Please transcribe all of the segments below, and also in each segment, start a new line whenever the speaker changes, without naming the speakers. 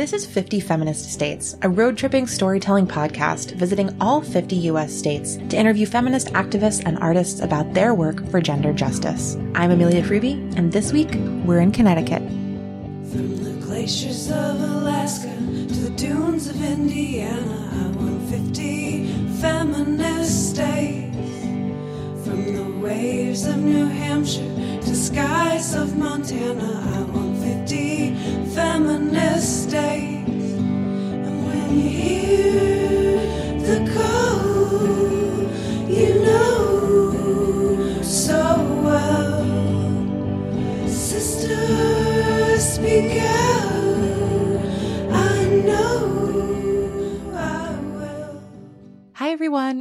This is 50 Feminist States, a road tripping storytelling podcast visiting all 50 US states to interview feminist activists and artists about their work for gender justice. I'm Amelia Fruby, and this week we're in Connecticut.
From the glaciers of Alaska to the dunes of Indiana, I want 50 feminist states. From the waves of New Hampshire to skies of Montana, I want 50 feminist states. And when you hear the call, you know so well. Sisters, speak out.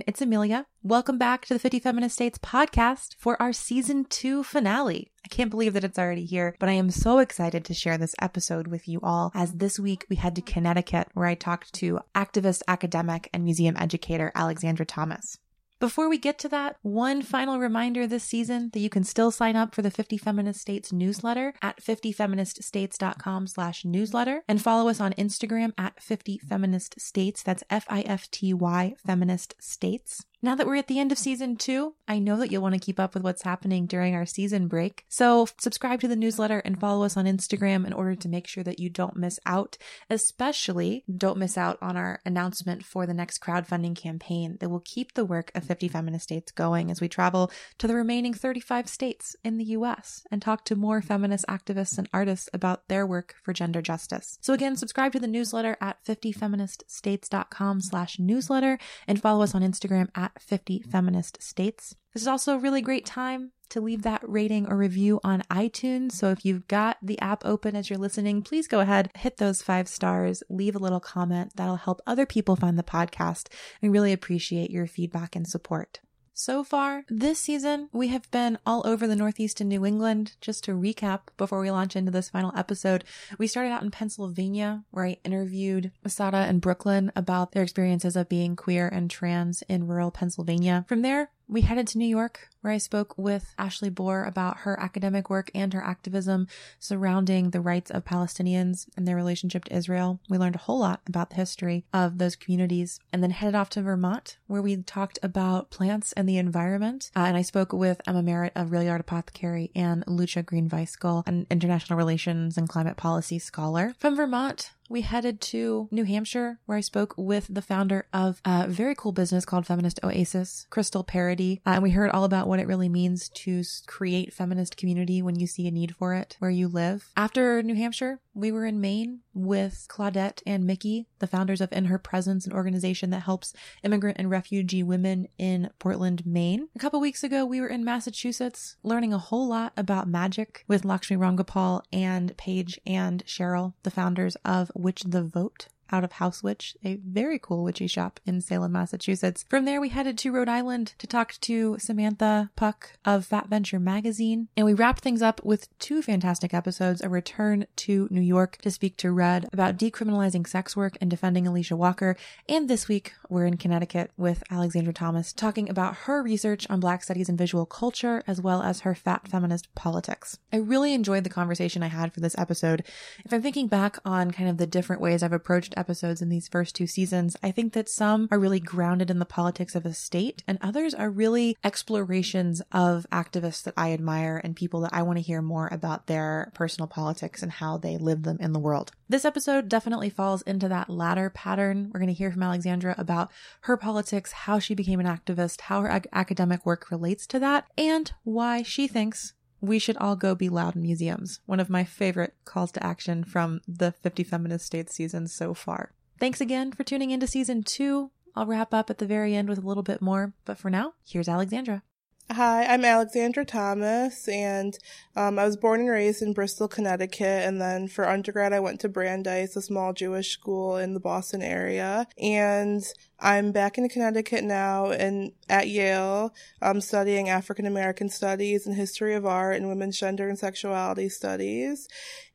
It's Amelia. Welcome back to the 50 Feminist States podcast for our season two finale. I can't believe that it's already here, but I am so excited to share this episode with you all as this week we head to Connecticut where I talked to activist, academic, and museum educator Alexandra Thomas. Before we get to that, one final reminder this season that you can still sign up for the 50 Feminist States newsletter at 50feministstates.com slash newsletter and follow us on Instagram at 50 Feminist States. That's F-I-F-T-Y Feminist States. Now that we're at the end of season two, I know that you'll want to keep up with what's happening during our season break. So subscribe to the newsletter and follow us on Instagram in order to make sure that you don't miss out. Especially don't miss out on our announcement for the next crowdfunding campaign that will keep the work of 50 Feminist States going as we travel to the remaining 35 states in the US and talk to more feminist activists and artists about their work for gender justice. So again, subscribe to the newsletter at 50feministstates.com slash newsletter and follow us on Instagram at 50 Feminist States. This is also a really great time to leave that rating or review on iTunes. So if you've got the app open as you're listening, please go ahead, hit those five stars, leave a little comment. That'll help other people find the podcast. We really appreciate your feedback and support. So far, this season, we have been all over the Northeast and New England. Just to recap before we launch into this final episode, we started out in Pennsylvania, where I interviewed Masada and Brooklyn about their experiences of being queer and trans in rural Pennsylvania. From there, we headed to New York, where I spoke with Ashley Bohr about her academic work and her activism surrounding the rights of Palestinians and their relationship to Israel. We learned a whole lot about the history of those communities and then headed off to Vermont, where we talked about plants and the environment. Uh, and I spoke with Emma Merritt of Real Yard Apothecary and Lucia Green Weiskull, an international relations and climate policy scholar. From Vermont, we headed to New Hampshire, where I spoke with the founder of a very cool business called Feminist Oasis, Crystal Parody. Uh, and we heard all about what it really means to create feminist community when you see a need for it where you live. After New Hampshire, we were in Maine with Claudette and Mickey, the founders of In Her Presence, an organization that helps immigrant and refugee women in Portland, Maine. A couple weeks ago, we were in Massachusetts learning a whole lot about magic with Lakshmi Rangapal and Paige and Cheryl, the founders of Witch the Vote out of House Witch, a very cool witchy shop in Salem, Massachusetts. From there, we headed to Rhode Island to talk to Samantha Puck of Fat Venture Magazine. And we wrapped things up with two fantastic episodes a return to New York to speak to Red about decriminalizing sex work and defending Alicia Walker. And this week, we're in Connecticut with Alexandra Thomas talking about her research on Black studies and visual culture, as well as her fat feminist politics. I really enjoyed the conversation I had for this episode. If I'm thinking back on kind of the different ways I've approached episodes in these first two seasons, I think that some are really grounded in the politics of a state and others are really explorations of activists that I admire and people that I want to hear more about their personal politics and how they live them in the world. This episode definitely falls into that latter pattern. We're going to hear from Alexandra about her politics, how she became an activist, how her ac- academic work relates to that, and why she thinks we should all go be loud in museums. One of my favorite calls to action from the 50 Feminist States season so far. Thanks again for tuning into season two. I'll wrap up at the very end with a little bit more, but for now, here's Alexandra.
Hi, I'm Alexandra Thomas, and um, I was born and raised in Bristol, Connecticut. And then for undergrad, I went to Brandeis, a small Jewish school in the Boston area. And I'm back in Connecticut now and at Yale. I'm studying African American studies and history of art and women's gender and sexuality studies.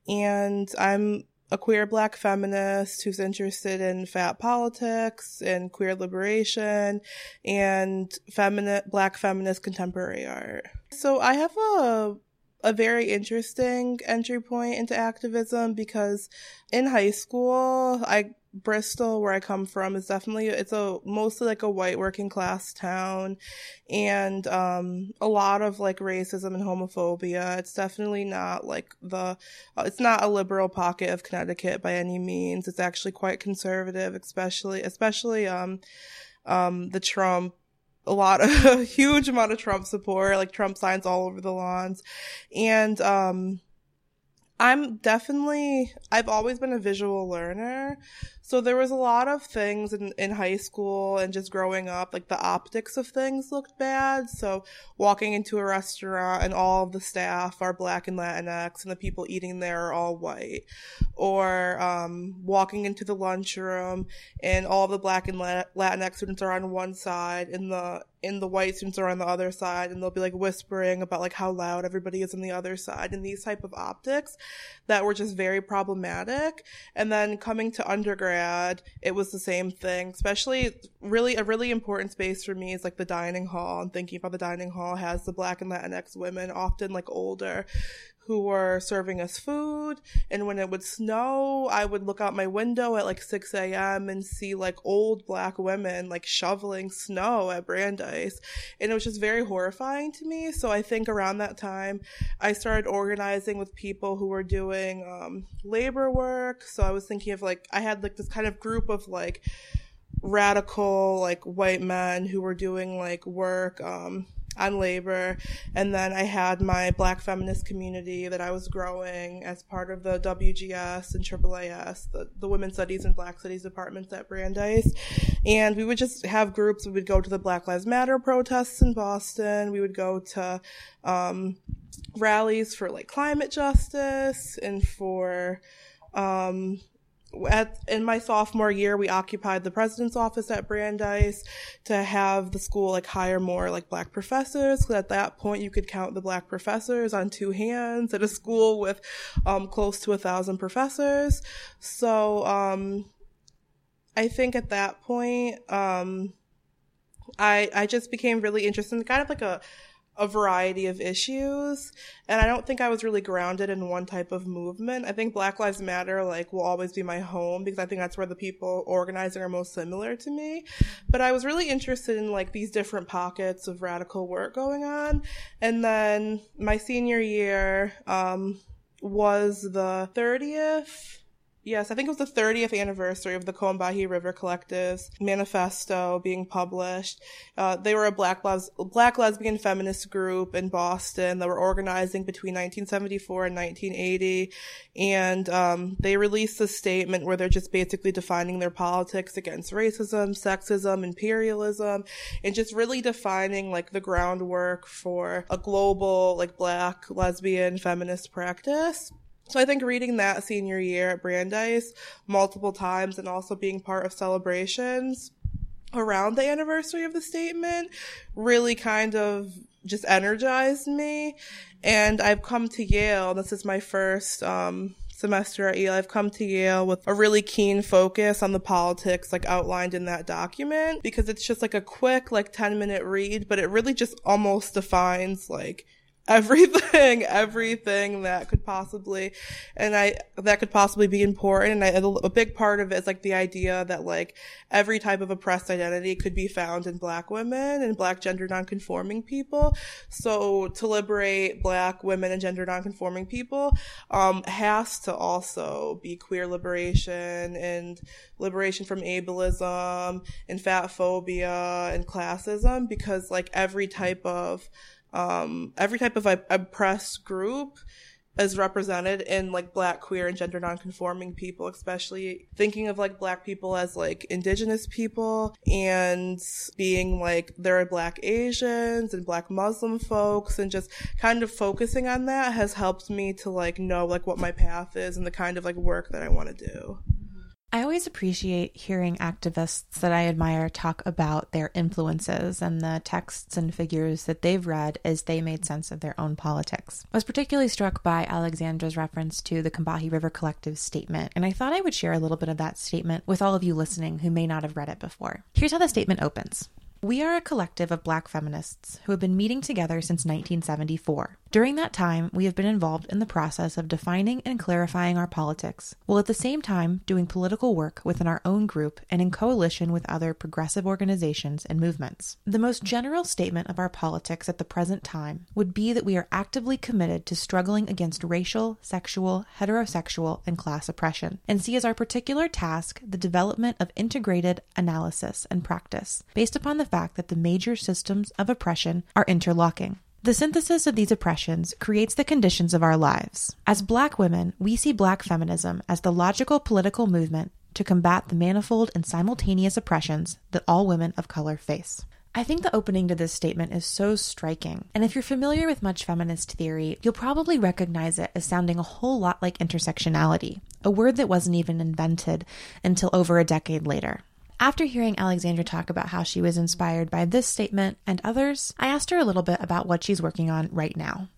And I'm a queer black feminist who's interested in fat politics and queer liberation and feminine black feminist contemporary art. So I have a a very interesting entry point into activism because in high school, I Bristol, where I come from, is definitely it's a mostly like a white working class town, and um, a lot of like racism and homophobia. It's definitely not like the uh, it's not a liberal pocket of Connecticut by any means. It's actually quite conservative, especially especially um um the Trump a lot of a huge amount of Trump support, like Trump signs all over the lawns, and um I'm definitely, I've always been a visual learner. So there was a lot of things in, in high school and just growing up, like the optics of things looked bad. So walking into a restaurant and all the staff are black and Latinx and the people eating there are all white. Or, um, walking into the lunchroom and all the black and Latinx students are on one side and the, and the white students are on the other side and they'll be like whispering about like how loud everybody is on the other side and these type of optics that were just very problematic. And then coming to undergrad, it was the same thing, especially really a really important space for me is like the dining hall and thinking about the dining hall has the black and Latinx women, often like older, who were serving us food. And when it would snow, I would look out my window at like 6 a.m. and see like old black women like shoveling snow at Brandeis. And it was just very horrifying to me. So I think around that time, I started organizing with people who were doing um, labor work. So I was thinking of like, I had like this kind of group of like, radical like white men who were doing like work um on labor. And then I had my black feminist community that I was growing as part of the WGS and AAAS, the, the Women's Studies and Black Studies departments at Brandeis. And we would just have groups. We would go to the Black Lives Matter protests in Boston. We would go to, um, rallies for like climate justice and for, um, at in my sophomore year we occupied the president's office at brandeis to have the school like hire more like black professors. Because at that point you could count the black professors on two hands at a school with um, close to a thousand professors. So um, i think at that point um, i i just became really interested in kind of like a a variety of issues and i don't think i was really grounded in one type of movement. I think black lives matter like will always be my home because i think that's where the people organizing are most similar to me. But i was really interested in like these different pockets of radical work going on. And then my senior year um, was the 30th Yes, I think it was the 30th anniversary of the Combahee River Collective's manifesto being published. Uh, they were a black, les- black lesbian feminist group in Boston that were organizing between 1974 and 1980. And um, they released a statement where they're just basically defining their politics against racism, sexism, imperialism, and just really defining like the groundwork for a global, like black lesbian feminist practice. So I think reading that senior year at Brandeis multiple times and also being part of celebrations around the anniversary of the statement really kind of just energized me. And I've come to Yale. This is my first, um, semester at Yale, I've come to Yale with a really keen focus on the politics like outlined in that document because it's just like a quick like 10 minute read, but it really just almost defines like everything, everything that could possibly, and I, that could possibly be important. And I, a big part of it is like the idea that like every type of oppressed identity could be found in black women and black gender nonconforming people. So to liberate black women and gender nonconforming people, um, has to also be queer liberation and liberation from ableism and fat phobia and classism because like every type of um, every type of oppressed group is represented in like black queer and gender nonconforming people especially thinking of like black people as like indigenous people and being like there are black asians and black muslim folks and just kind of focusing on that has helped me to like know like what my path is and the kind of like work that i want to do
I always appreciate hearing activists that I admire talk about their influences and the texts and figures that they've read as they made sense of their own politics. I was particularly struck by Alexandra's reference to the Combahee River Collective statement, and I thought I would share a little bit of that statement with all of you listening who may not have read it before. Here's how the statement opens. We are a collective of black feminists who have been meeting together since 1974 During that time, we have been involved in the process of defining and clarifying our politics, while at the same time doing political work within our own group and in coalition with other progressive organizations and movements. The most general statement of our politics at the present time would be that we are actively committed to struggling against racial, sexual, heterosexual, and class oppression, and see as our particular task the development of integrated analysis and practice based upon the fact that the major systems of oppression are interlocking. The synthesis of these oppressions creates the conditions of our lives. As black women, we see black feminism as the logical political movement to combat the manifold and simultaneous oppressions that all women of color face. I think the opening to this statement is so striking, and if you're familiar with much feminist theory, you'll probably recognize it as sounding a whole lot like intersectionality, a word that wasn't even invented until over a decade later. After hearing Alexandra talk about how she was inspired by this statement and others, I asked her a little bit about what she's working on right now.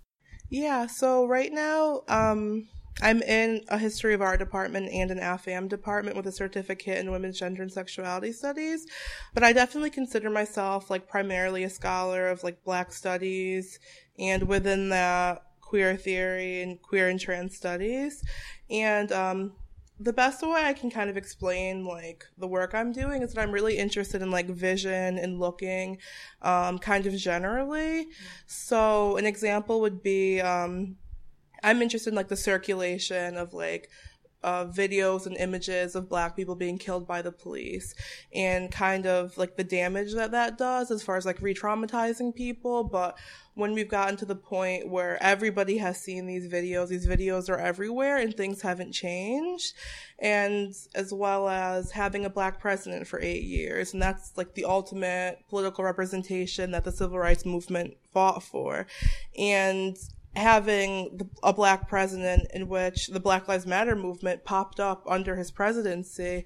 Yeah, so right now, um, I'm in a history of art department and an AFAM department with a certificate in women's gender and sexuality studies. But I definitely consider myself like primarily a scholar of like black studies and within that queer theory and queer and trans studies. And um, the best way I can kind of explain like the work I'm doing is that I'm really interested in like vision and looking, um, kind of generally. So an example would be, um, I'm interested in like the circulation of like, uh, videos and images of black people being killed by the police and kind of like the damage that that does as far as like re-traumatizing people. But when we've gotten to the point where everybody has seen these videos, these videos are everywhere and things haven't changed. And as well as having a black president for eight years. And that's like the ultimate political representation that the civil rights movement fought for. And having a black president in which the Black Lives Matter movement popped up under his presidency.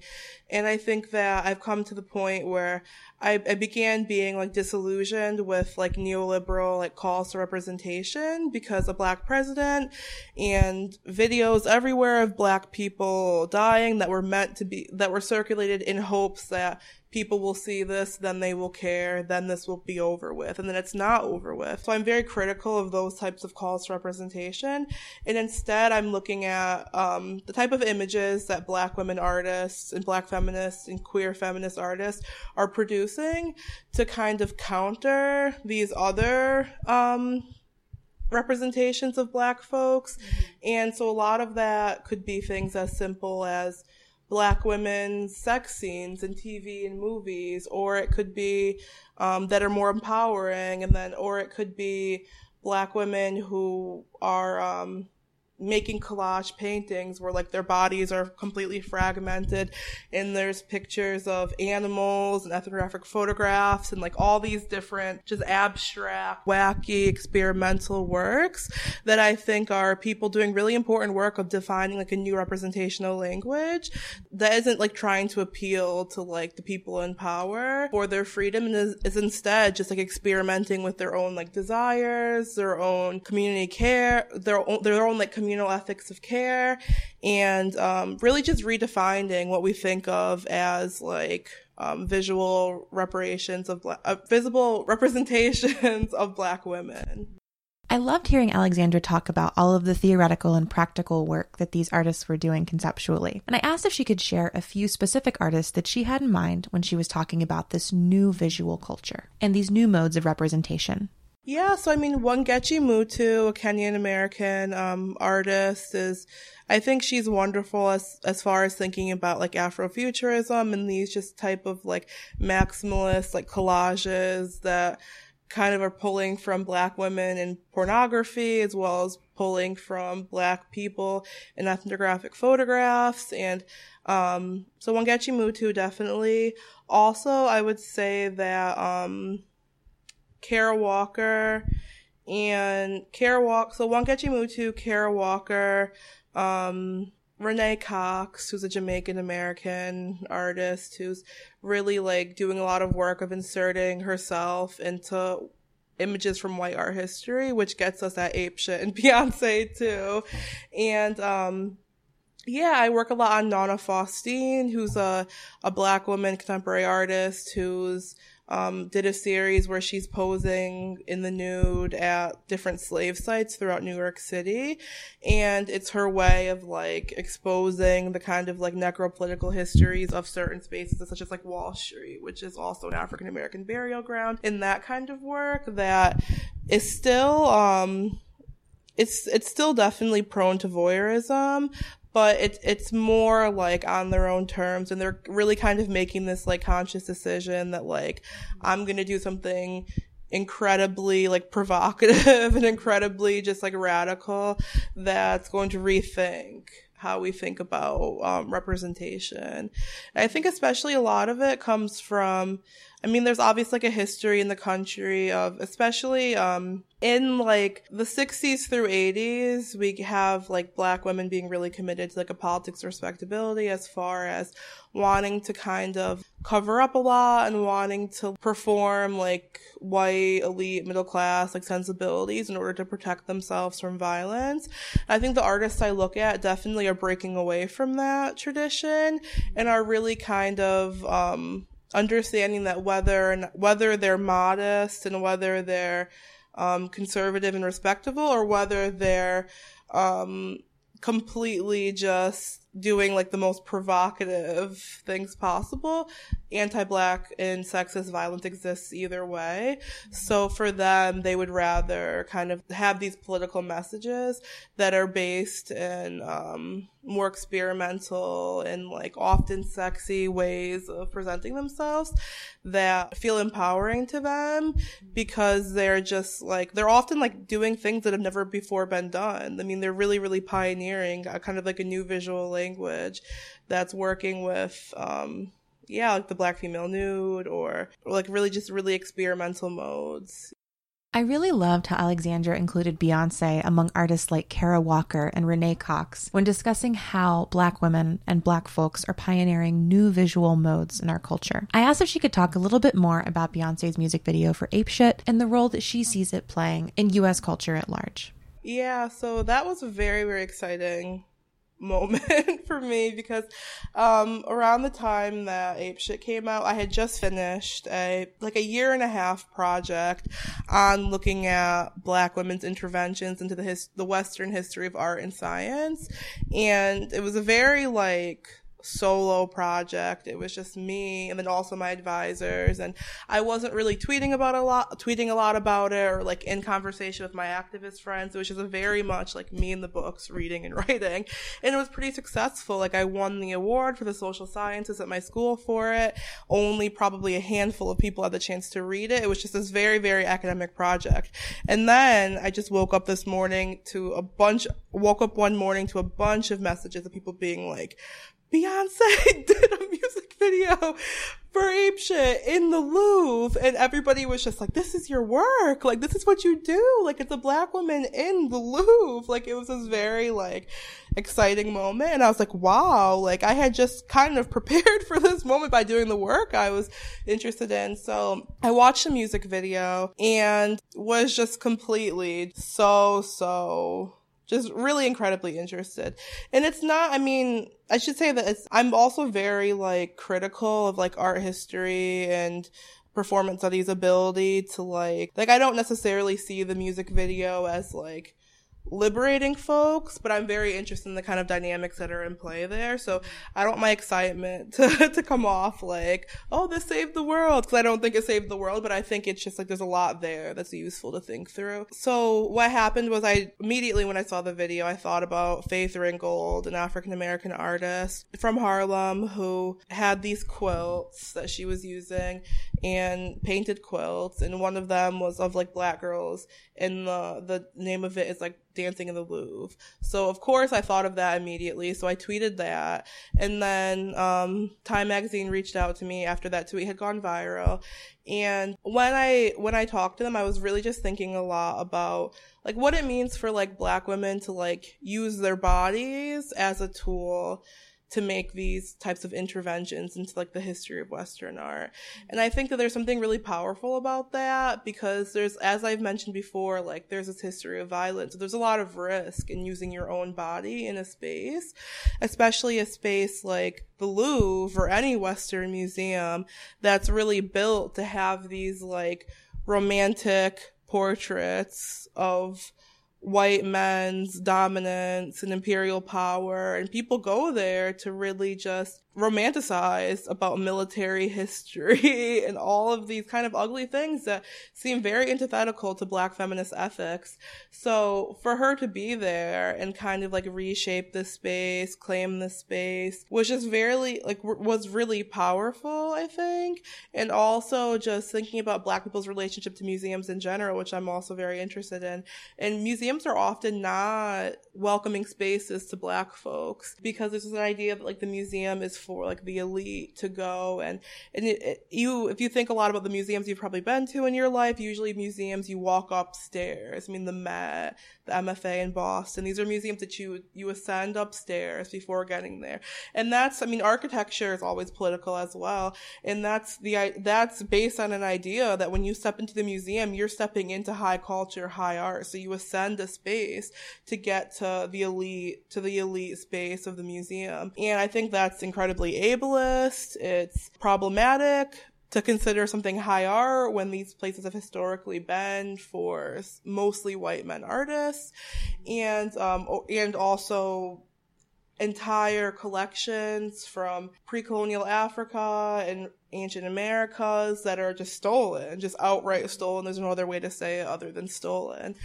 And I think that I've come to the point where I, I began being like disillusioned with like neoliberal like calls to representation because a black president and videos everywhere of black people dying that were meant to be, that were circulated in hopes that people will see this, then they will care, then this will be over with, and then it's not over with. So I'm very critical of those types of calls to representation, and instead I'm looking at um, the type of images that Black women artists and Black feminists and queer feminist artists are producing to kind of counter these other um, representations of Black folks, and so a lot of that could be things as simple as black women's sex scenes in TV and movies, or it could be um, that are more empowering, and then, or it could be black women who are um, making collage paintings where like their bodies are completely fragmented and there's pictures of animals and ethnographic photographs and like all these different just abstract wacky experimental works that i think are people doing really important work of defining like a new representational language that isn't like trying to appeal to like the people in power for their freedom and is, is instead just like experimenting with their own like desires their own community care their own their own like community communal ethics of care and um, really just redefining what we think of as like um, visual reparations of uh, visible representations of black women.
I loved hearing Alexandra talk about all of the theoretical and practical work that these artists were doing conceptually. And I asked if she could share a few specific artists that she had in mind when she was talking about this new visual culture and these new modes of representation.
Yeah, so I mean, Wangechi Mutu, a Kenyan American um, artist, is I think she's wonderful as as far as thinking about like Afrofuturism and these just type of like maximalist like collages that kind of are pulling from black women in pornography as well as pulling from black people in ethnographic photographs and um so Wangechi Mutu definitely. Also I would say that um Kara Walker, and Kara Walker. So Wangechi Mutu, Kara Walker, um, Renee Cox, who's a Jamaican American artist who's really like doing a lot of work of inserting herself into images from white art history, which gets us at ape shit and Beyonce too. And um yeah, I work a lot on Nona Faustine, who's a a black woman contemporary artist who's um, did a series where she's posing in the nude at different slave sites throughout New York City. And it's her way of like exposing the kind of like necropolitical histories of certain spaces, such as like Wall Street, which is also an African American burial ground, in that kind of work that is still, um, it's it's still definitely prone to voyeurism, but it's it's more like on their own terms, and they're really kind of making this like conscious decision that like I'm gonna do something incredibly like provocative and incredibly just like radical that's going to rethink how we think about um, representation. I think especially a lot of it comes from I mean, there's obviously like a history in the country of, especially, um, in like the 60s through 80s, we have like black women being really committed to like a politics respectability as far as wanting to kind of cover up a lot and wanting to perform like white elite middle class like sensibilities in order to protect themselves from violence. I think the artists I look at definitely are breaking away from that tradition and are really kind of, um, understanding that whether whether they're modest and whether they're um, conservative and respectable or whether they're um, completely just doing like the most provocative things possible. Anti-black and sexist violence exists either way. So for them, they would rather kind of have these political messages that are based in, um, more experimental and like often sexy ways of presenting themselves that feel empowering to them because they're just like, they're often like doing things that have never before been done. I mean, they're really, really pioneering a kind of like a new visual language that's working with, um, yeah, like the black female nude or, or like really just really experimental modes.
I really loved how Alexandra included Beyonce among artists like Kara Walker and Renee Cox when discussing how Black women and Black folks are pioneering new visual modes in our culture. I asked if she could talk a little bit more about Beyonce's music video for Ape Shit and the role that she sees it playing in US culture at large.
Yeah, so that was very, very exciting moment for me because um, around the time that Ape Shit came out, I had just finished a like a year and a half project on looking at Black women's interventions into the his- the Western history of art and science, and it was a very like solo project. It was just me and then also my advisors. And I wasn't really tweeting about a lot, tweeting a lot about it or like in conversation with my activist friends. It was just a very much like me in the books reading and writing. And it was pretty successful. Like I won the award for the social sciences at my school for it. Only probably a handful of people had the chance to read it. It was just this very, very academic project. And then I just woke up this morning to a bunch, woke up one morning to a bunch of messages of people being like, Beyonce did a music video for Ape Shit in the Louvre and everybody was just like, this is your work. Like, this is what you do. Like, it's a black woman in the Louvre. Like, it was this very, like, exciting moment. And I was like, wow. Like, I had just kind of prepared for this moment by doing the work I was interested in. So I watched the music video and was just completely so, so just really incredibly interested. And it's not, I mean, I should say that it's, I'm also very like critical of like art history and performance studies ability to like, like I don't necessarily see the music video as like, liberating folks, but I'm very interested in the kind of dynamics that are in play there. So I don't want my excitement to, to come off like, oh, this saved the world. Cause I don't think it saved the world, but I think it's just like there's a lot there that's useful to think through. So what happened was I immediately when I saw the video, I thought about Faith Ringgold, an African American artist from Harlem who had these quilts that she was using and painted quilts. And one of them was of like black girls and the, the name of it is like dancing in the Louvre. So of course I thought of that immediately. So I tweeted that. And then, um, Time magazine reached out to me after that tweet had gone viral. And when I, when I talked to them, I was really just thinking a lot about like what it means for like black women to like use their bodies as a tool to make these types of interventions into like the history of Western art. And I think that there's something really powerful about that because there's, as I've mentioned before, like there's this history of violence. So there's a lot of risk in using your own body in a space, especially a space like the Louvre or any Western museum that's really built to have these like romantic portraits of white men's dominance and imperial power and people go there to really just romanticized about military history and all of these kind of ugly things that seem very antithetical to black feminist ethics. So for her to be there and kind of like reshape the space, claim the space was just very like was really powerful, I think. And also just thinking about black people's relationship to museums in general, which I'm also very interested in. And museums are often not welcoming spaces to black folks because there's an idea that like the museum is for like the elite to go and and it, it, you if you think a lot about the museums you've probably been to in your life usually museums you walk upstairs. I mean the met the mfa in boston these are museums that you you ascend upstairs before getting there. And that's i mean architecture is always political as well. And that's the that's based on an idea that when you step into the museum you're stepping into high culture high art. So you ascend a space to get to the elite to the elite space of the museum. And i think that's incredibly ableist. It's problematic to consider something high art when these places have historically been for mostly white men artists. And um and also entire collections from pre-colonial Africa and ancient Americas that are just stolen, just outright stolen. There's no other way to say it other than stolen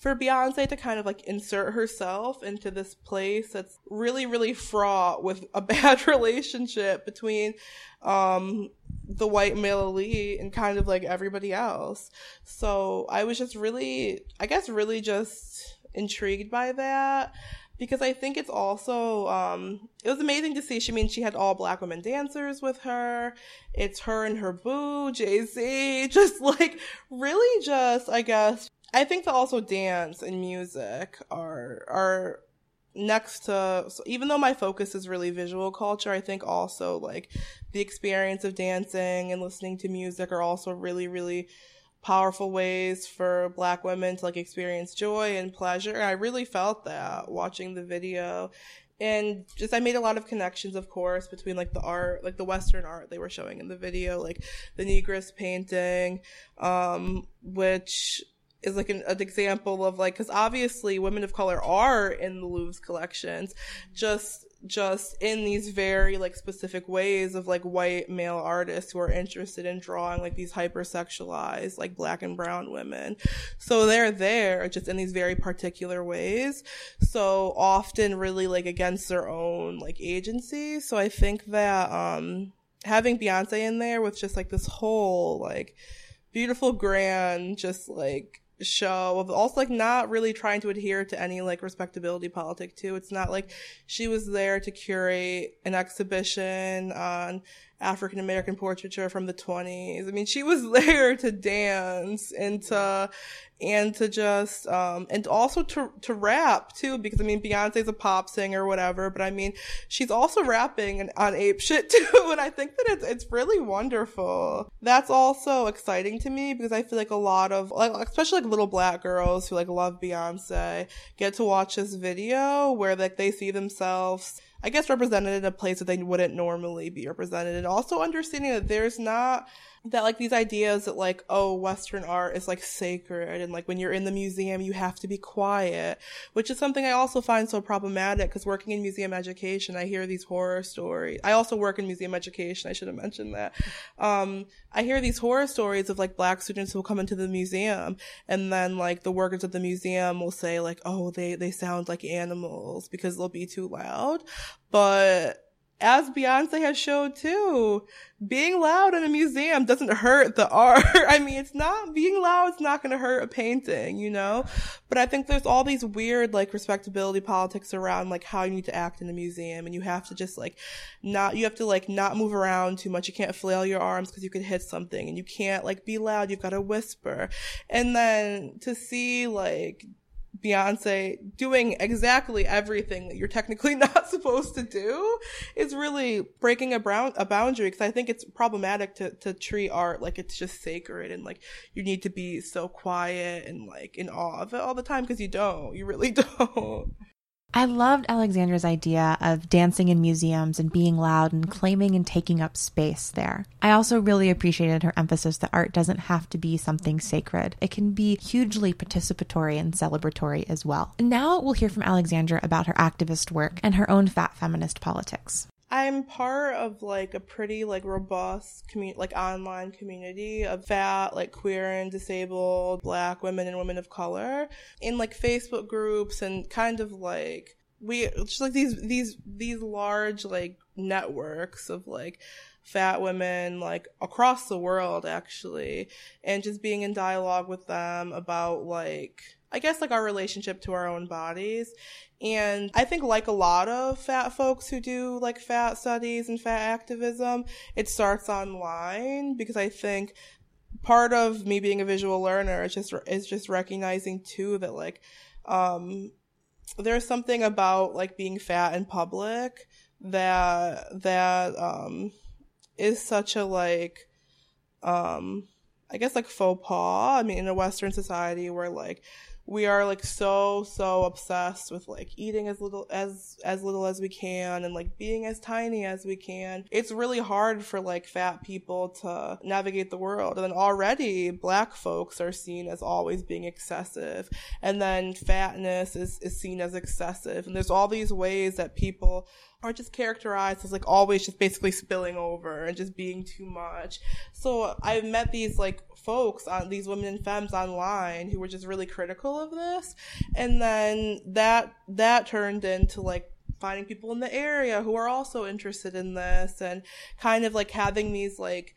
for Beyonce to kind of like insert herself into this place that's really, really fraught with a bad relationship between, um, the white male elite and kind of like everybody else. So I was just really, I guess, really just intrigued by that because I think it's also um, it was amazing to see. She I mean she had all black women dancers with her. It's her and her boo Jay Z, just like really just I guess I think that also dance and music are are next to so even though my focus is really visual culture i think also like the experience of dancing and listening to music are also really really powerful ways for black women to like experience joy and pleasure. And i really felt that watching the video. And just i made a lot of connections of course between like the art like the western art they were showing in the video like the negress painting um which is like an, an example of like because obviously women of color are in the Louvre's collections, just just in these very like specific ways of like white male artists who are interested in drawing like these hypersexualized like black and brown women. So they're there just in these very particular ways. So often really like against their own like agency. So I think that um having Beyonce in there with just like this whole like beautiful grand just like show of also like not really trying to adhere to any like respectability politic too. It's not like she was there to curate an exhibition on African American portraiture from the 20s. I mean, she was there to dance and to, and to just, um, and also to, to rap too, because I mean, Beyonce's a pop singer or whatever, but I mean, she's also rapping and on ape shit too. And I think that it's, it's really wonderful. That's also exciting to me because I feel like a lot of, like, especially like little black girls who like love Beyonce get to watch this video where like they see themselves I guess represented in a place that they wouldn't normally be represented. And also understanding that there's not that like these ideas that like, oh, Western art is like sacred and like when you're in the museum, you have to be quiet, which is something I also find so problematic because working in museum education, I hear these horror stories. I also work in museum education. I should have mentioned that. Um, I hear these horror stories of like black students who will come into the museum and then like the workers at the museum will say like, oh, they, they sound like animals because they'll be too loud. But as Beyonce has showed too, being loud in a museum doesn't hurt the art. I mean, it's not being loud. It's not going to hurt a painting, you know, but I think there's all these weird like respectability politics around like how you need to act in a museum and you have to just like not, you have to like not move around too much. You can't flail your arms because you could hit something and you can't like be loud. You've got to whisper. And then to see like Beyonce doing exactly everything that you're technically not supposed to do is really breaking a brown a boundary because I think it's problematic to to treat art like it's just sacred and like you need to be so quiet and like in awe of it all the time because you don't you really don't.
I loved Alexandra's idea of dancing in museums and being loud and claiming and taking up space there. I also really appreciated her emphasis that art doesn't have to be something sacred. It can be hugely participatory and celebratory as well. And now we'll hear from Alexandra about her activist work and her own fat feminist politics.
I'm part of like a pretty like robust community, like online community of fat, like queer and disabled black women and women of color in like Facebook groups and kind of like we just like these these these large like networks of like fat women like across the world actually and just being in dialogue with them about like I guess like our relationship to our own bodies. And I think like a lot of fat folks who do like fat studies and fat activism, it starts online because I think part of me being a visual learner is just is just recognizing too that like um there's something about like being fat in public that that um is such a like um I guess like faux pas. I mean in a western society where like we are like so so obsessed with like eating as little as as little as we can and like being as tiny as we can. It's really hard for like fat people to navigate the world. And already black folks are seen as always being excessive. And then fatness is is seen as excessive. And there's all these ways that people are just characterized as like always just basically spilling over and just being too much. So I've met these like folks on these women and femmes online who were just really critical of this. And then that, that turned into like finding people in the area who are also interested in this and kind of like having these like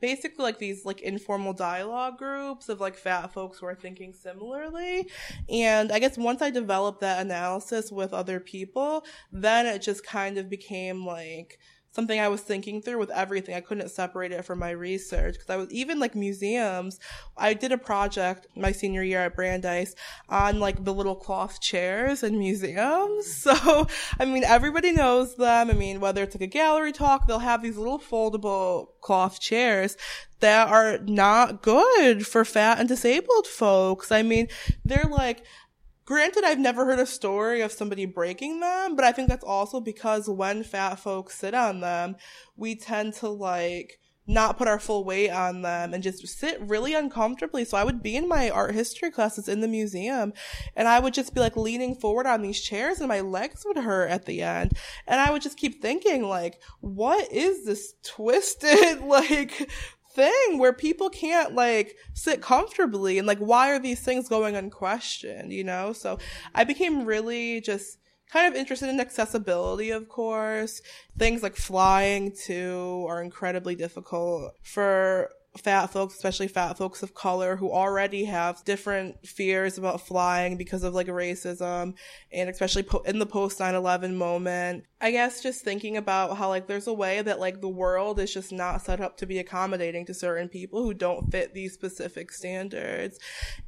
basically like these like informal dialogue groups of like fat folks who are thinking similarly. And I guess once I developed that analysis with other people, then it just kind of became like something I was thinking through with everything. I couldn't separate it from my research because I was even like museums. I did a project my senior year at Brandeis on like the little cloth chairs in museums. So, I mean, everybody knows them. I mean, whether it's like a gallery talk, they'll have these little foldable cloth chairs that are not good for fat and disabled folks. I mean, they're like, Granted, I've never heard a story of somebody breaking them, but I think that's also because when fat folks sit on them, we tend to like not put our full weight on them and just sit really uncomfortably. So I would be in my art history classes in the museum and I would just be like leaning forward on these chairs and my legs would hurt at the end. And I would just keep thinking like, what is this twisted, like, thing where people can't like sit comfortably and like why are these things going unquestioned you know? So i became really just kind of interested in accessibility of course. Things like flying too are incredibly difficult for fat folks, especially fat folks of color who already have different fears about flying because of like racism and especially po- in the post 9-11 moment. I guess just thinking about how like there's a way that like the world is just not set up to be accommodating to certain people who don't fit these specific standards.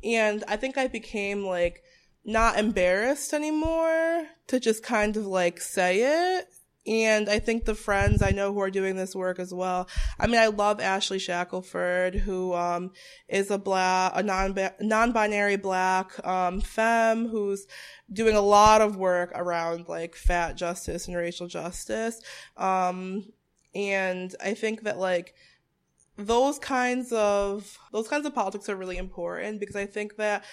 And I think I became like not embarrassed anymore to just kind of like say it and I think the friends I know who are doing this work as well. I mean, I love Ashley Shackelford, who, um, is a black, a non, non-binary black, um, femme who's doing a lot of work around like fat justice and racial justice. Um, and I think that like, those kinds of, those kinds of politics are really important because I think that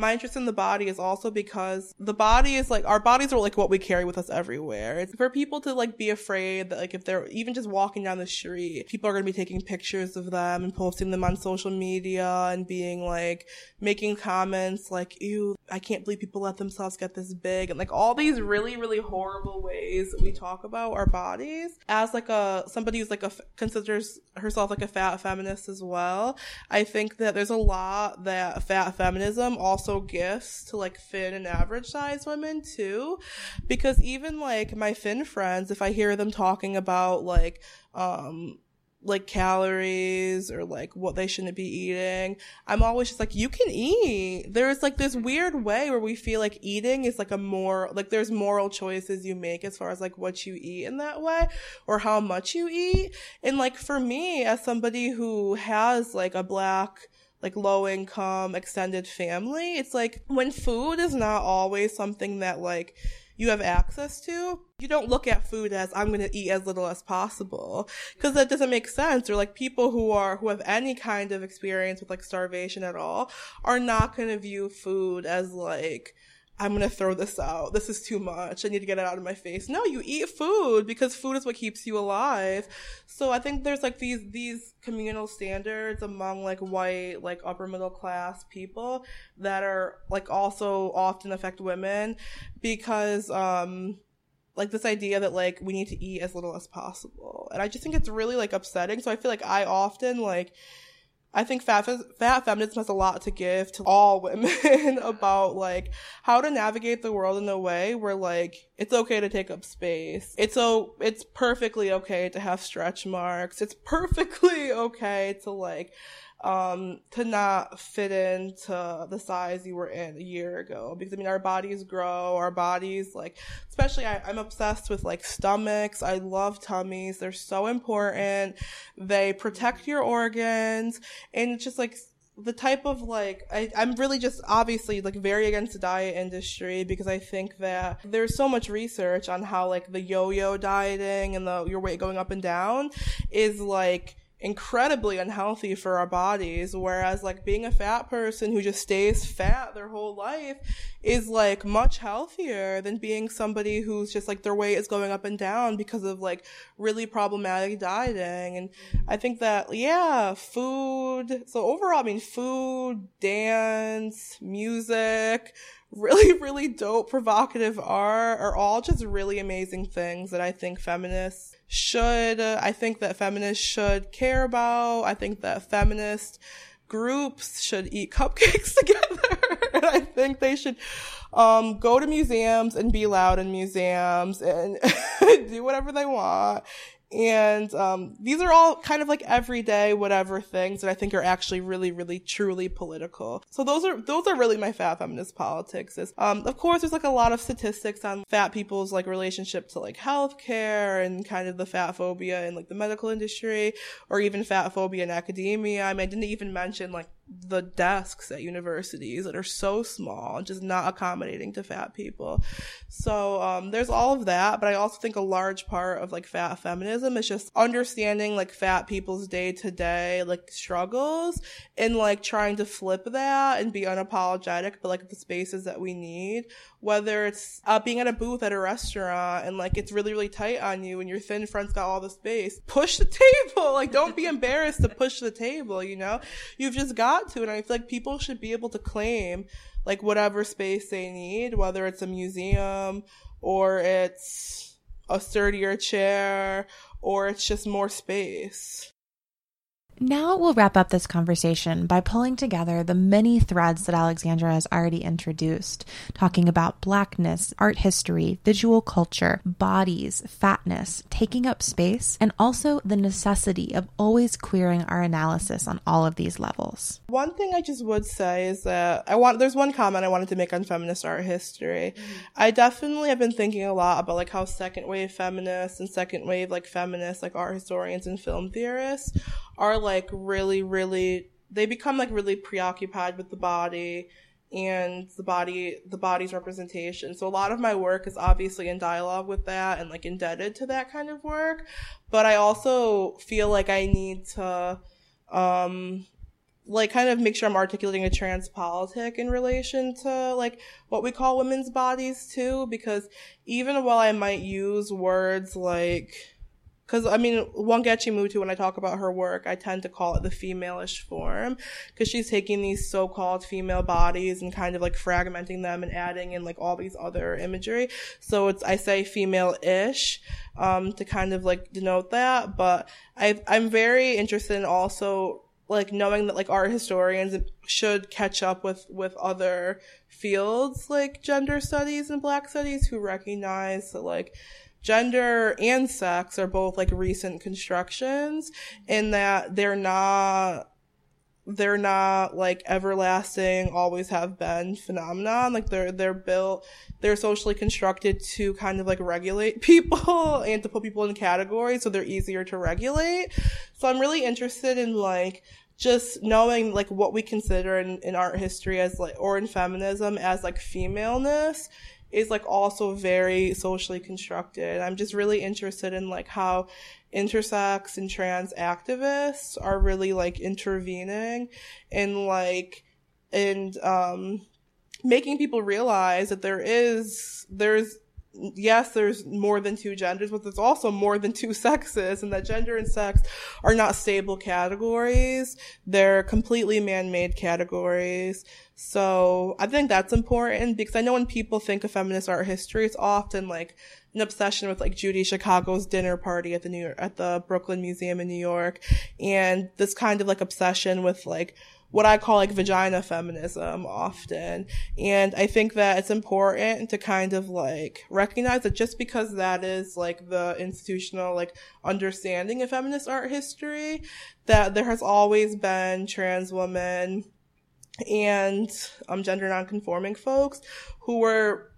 my interest in the body is also because the body is like our bodies are like what we carry with us everywhere. It's for people to like be afraid that like if they're even just walking down the street, people are going to be taking pictures of them and posting them on social media and being like making comments like, ew, I can't believe people let themselves get this big and like all these really, really horrible ways we talk about our bodies as like a, somebody who's like a, considers herself like a fat feminist as well. I think that there's a lot that fat feminism also also gifts to like thin and average size women too. Because even like my thin friends, if I hear them talking about like, um, like calories or like what they shouldn't be eating. I'm always just like, you can eat. There's like this weird way where we feel like eating is like a more, like there's moral choices you make as far as like what you eat in that way or how much you eat. And like for me, as somebody who has like a black, like low income extended family, it's like when food is not always something that like you have access to, you don't look at food as I'm going to eat as little as possible because that doesn't make sense. Or like people who are, who have any kind of experience with like starvation at all are not going to view food as like, I'm gonna throw this out. This is too much. I need to get it out of my face. No, you eat food because food is what keeps you alive. So I think there's like these these communal standards among like white, like upper middle class people that are like also often affect women because um like this idea that like we need to eat as little as possible. And I just think it's really like upsetting. So I feel like I often like I think fat, fat feminism has a lot to give to all women about like how to navigate the world in a way where like it's okay to take up space. It's so it's perfectly okay to have stretch marks. It's perfectly okay to like um, to not fit into the size you were in a year ago. Because I mean, our bodies grow, our bodies, like, especially I, I'm obsessed with like stomachs. I love tummies. They're so important. They protect your organs and it's just like, the type of like I, I'm really just obviously like very against the diet industry because I think that there's so much research on how like the yo-yo dieting and the your weight going up and down is like incredibly unhealthy for our bodies. Whereas like being a fat person who just stays fat their whole life is like much healthier than being somebody who's just like their weight is going up and down because of like really problematic dieting. And I think that, yeah, food. So overall, I mean, food, dance, music, really, really dope, provocative art are all just really amazing things that I think feminists should, uh, I think that feminists should care about. I think that feminist groups should eat cupcakes together. and I think they should, um, go to museums and be loud in museums and do whatever they want and um, these are all kind of like everyday whatever things that I think are actually really, really, truly political. So those are those are really my fat feminist politics. Is um, of course there's like a lot of statistics on fat people's like relationship to like healthcare and kind of the fat phobia in like the medical industry or even fat phobia in academia. I mean, I didn't even mention like the desks at universities that are so small, just not accommodating to fat people. So um, there's all of that, but I also think a large part of like fat feminism is just understanding like fat people's day to day like struggles and like trying to flip that and be unapologetic, but like the spaces that we need whether it's uh, being at a booth at a restaurant and like it's really really tight on you and your thin friend's got all the space push the table. Like don't be embarrassed to push the table you know? You've just got to and i feel like people should be able to claim like whatever space they need whether it's a museum or it's a sturdier chair or it's just more space
now we'll wrap up this conversation by pulling together the many threads that Alexandra has already introduced, talking about blackness, art history, visual culture, bodies, fatness, taking up space, and also the necessity of always queering our analysis on all of these levels.
One thing I just would say is that I want there's one comment I wanted to make on feminist art history. Mm-hmm. I definitely have been thinking a lot about like how second wave feminists and second wave like feminists, like art historians and film theorists are like really, really, they become like really preoccupied with the body and the body, the body's representation. So a lot of my work is obviously in dialogue with that and like indebted to that kind of work. But I also feel like I need to, um, like kind of make sure I'm articulating a trans politic in relation to like what we call women's bodies too, because even while I might use words like because I mean, Wangechi Mutu, when I talk about her work, I tend to call it the femaleish form because she's taking these so-called female bodies and kind of like fragmenting them and adding in like all these other imagery. So it's I say female-ish um, to kind of like denote that, but I I'm very interested in also like knowing that like art historians should catch up with with other fields like gender studies and black studies who recognize that like gender and sex are both like recent constructions in that they're not they're not like everlasting always have been phenomenon. Like they're they're built they're socially constructed to kind of like regulate people and to put people in categories so they're easier to regulate. So i'm really interested in like just knowing like what we consider in, in art history as like or in feminism as like femaleness is like also very socially constructed. I'm just really interested in like how intersex and trans activists are really like intervening and like and um making people realize that there is there's yes, there's more than two genders, but there's also more than two sexes, and that gender and sex are not stable categories. They're completely man-made categories. So I think that's important because I know when people think of feminist art history, it's often like an obsession with like Judy Chicago's dinner party at the New York, at the Brooklyn Museum in New York, and this kind of like obsession with like what I call like vagina feminism often. And I think that it's important to kind of like recognize that just because that is like the institutional like understanding of feminist art history, that there has always been trans women and um, gender nonconforming folks who were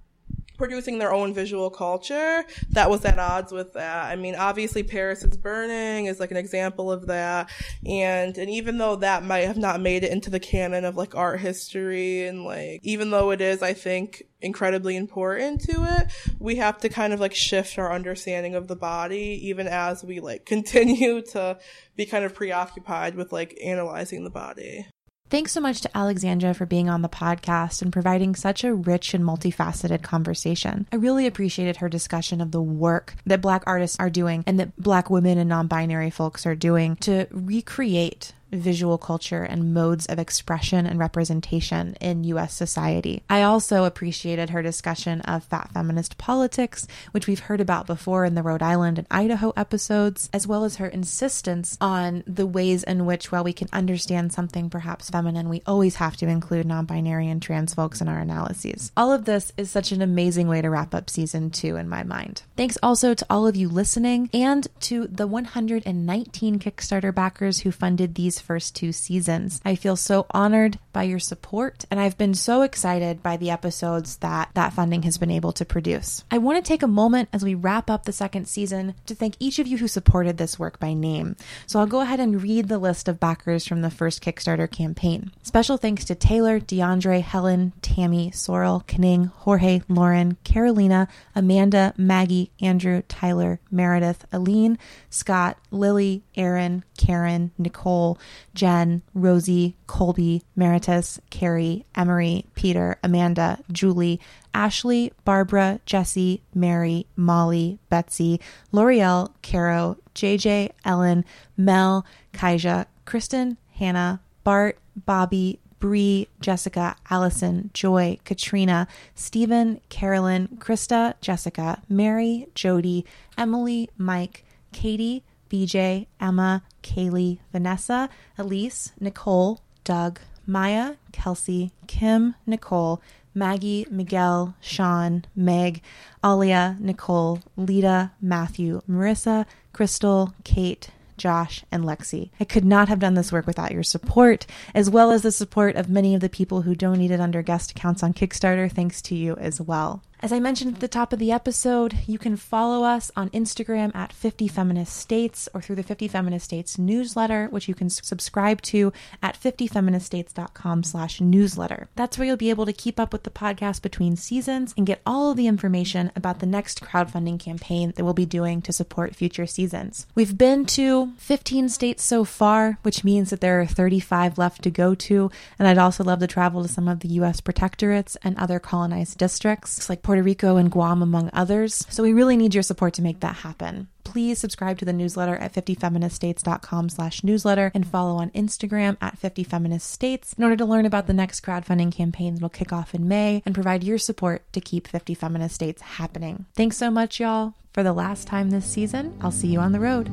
producing their own visual culture that was at odds with that. I mean, obviously Paris is burning is like an example of that. And, and even though that might have not made it into the canon of like art history and like, even though it is, I think, incredibly important to it, we have to kind of like shift our understanding of the body even as we like continue to be kind of preoccupied with like analyzing the body.
Thanks so much to Alexandra for being on the podcast and providing such a rich and multifaceted conversation. I really appreciated her discussion of the work that Black artists are doing and that Black women and non binary folks are doing to recreate visual culture and modes of expression and representation in US society. I also appreciated her discussion of fat feminist politics, which we've heard about before in the Rhode Island and Idaho episodes, as well as her insistence on the ways in which, while we can understand something perhaps feminine, we always have to include non binary and trans folks in our analyses. All of this is such an amazing way to wrap up season two in my mind. Thanks also to all of you listening and to the 119 Kickstarter backers who funded these first two seasons. I feel so honored by your support, and I've been so excited by the episodes that that funding has been able to produce. I want to take a moment as we wrap up the second season to thank each of you who supported this work by name. So I'll go ahead and read the list of backers from the first Kickstarter campaign. Special thanks to Taylor, DeAndre, Helen, Tammy, Sorrel, Kenning, Jorge, Lauren, Carolina, Amanda, Maggie, Andrew, Tyler, Meredith, Aline, Scott, Lily, Aaron, Karen, Nicole, Jen, Rosie, Colby, Meritus, Carrie, Emery, Peter, Amanda, Julie, Ashley, Barbara, Jesse, Mary, Molly, Betsy, L'Oreal, Caro, JJ, Ellen, Mel, Kaija, Kristen, Hannah, Bart, Bobby, Bree, Jessica, Allison, Joy, Katrina, Stephen, Carolyn, Krista, Jessica, Mary, Jody, Emily, Mike, Katie, BJ, Emma, Kaylee, Vanessa, Elise, Nicole, Doug, Maya, Kelsey, Kim, Nicole, Maggie, Miguel, Sean, Meg, Alia, Nicole, Lita, Matthew, Marissa, Crystal, Kate, Josh, and Lexi. I could not have done this work without your support, as well as the support of many of the people who donated under guest accounts on Kickstarter. Thanks to you as well. As I mentioned at the top of the episode, you can follow us on Instagram at 50 Feminist States or through the 50 Feminist States newsletter, which you can subscribe to at 50feministstates.com slash newsletter. That's where you'll be able to keep up with the podcast between seasons and get all of the information about the next crowdfunding campaign that we'll be doing to support future seasons. We've been to 15 states so far, which means that there are 35 left to go to, and I'd also love to travel to some of the U.S. protectorates and other colonized districts like Puerto Rico and Guam, among others. So we really need your support to make that happen. Please subscribe to the newsletter at 50feministstates.com slash newsletter and follow on Instagram at 50feministstates in order to learn about the next crowdfunding campaign that'll kick off in May and provide your support to keep 50 Feminist States happening. Thanks so much, y'all. For the last time this season, I'll see you on the road.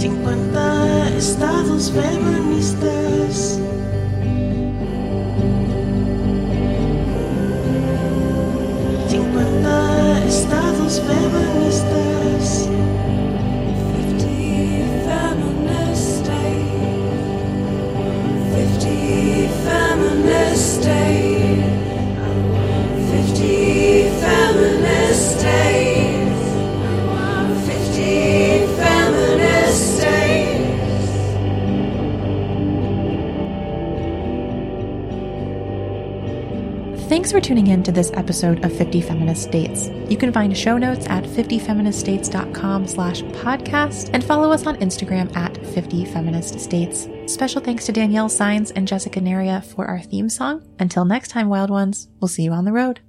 50 estados feministas. estados feministas. Fifty feminist days. Fifty.
Thanks for tuning in to this episode of 50 Feminist States. You can find show notes at 50feministstates.com slash podcast and follow us on Instagram at 50 Feminist States. Special thanks to Danielle Signs and Jessica Naria for our theme song. Until next time, wild ones, we'll see you on the road.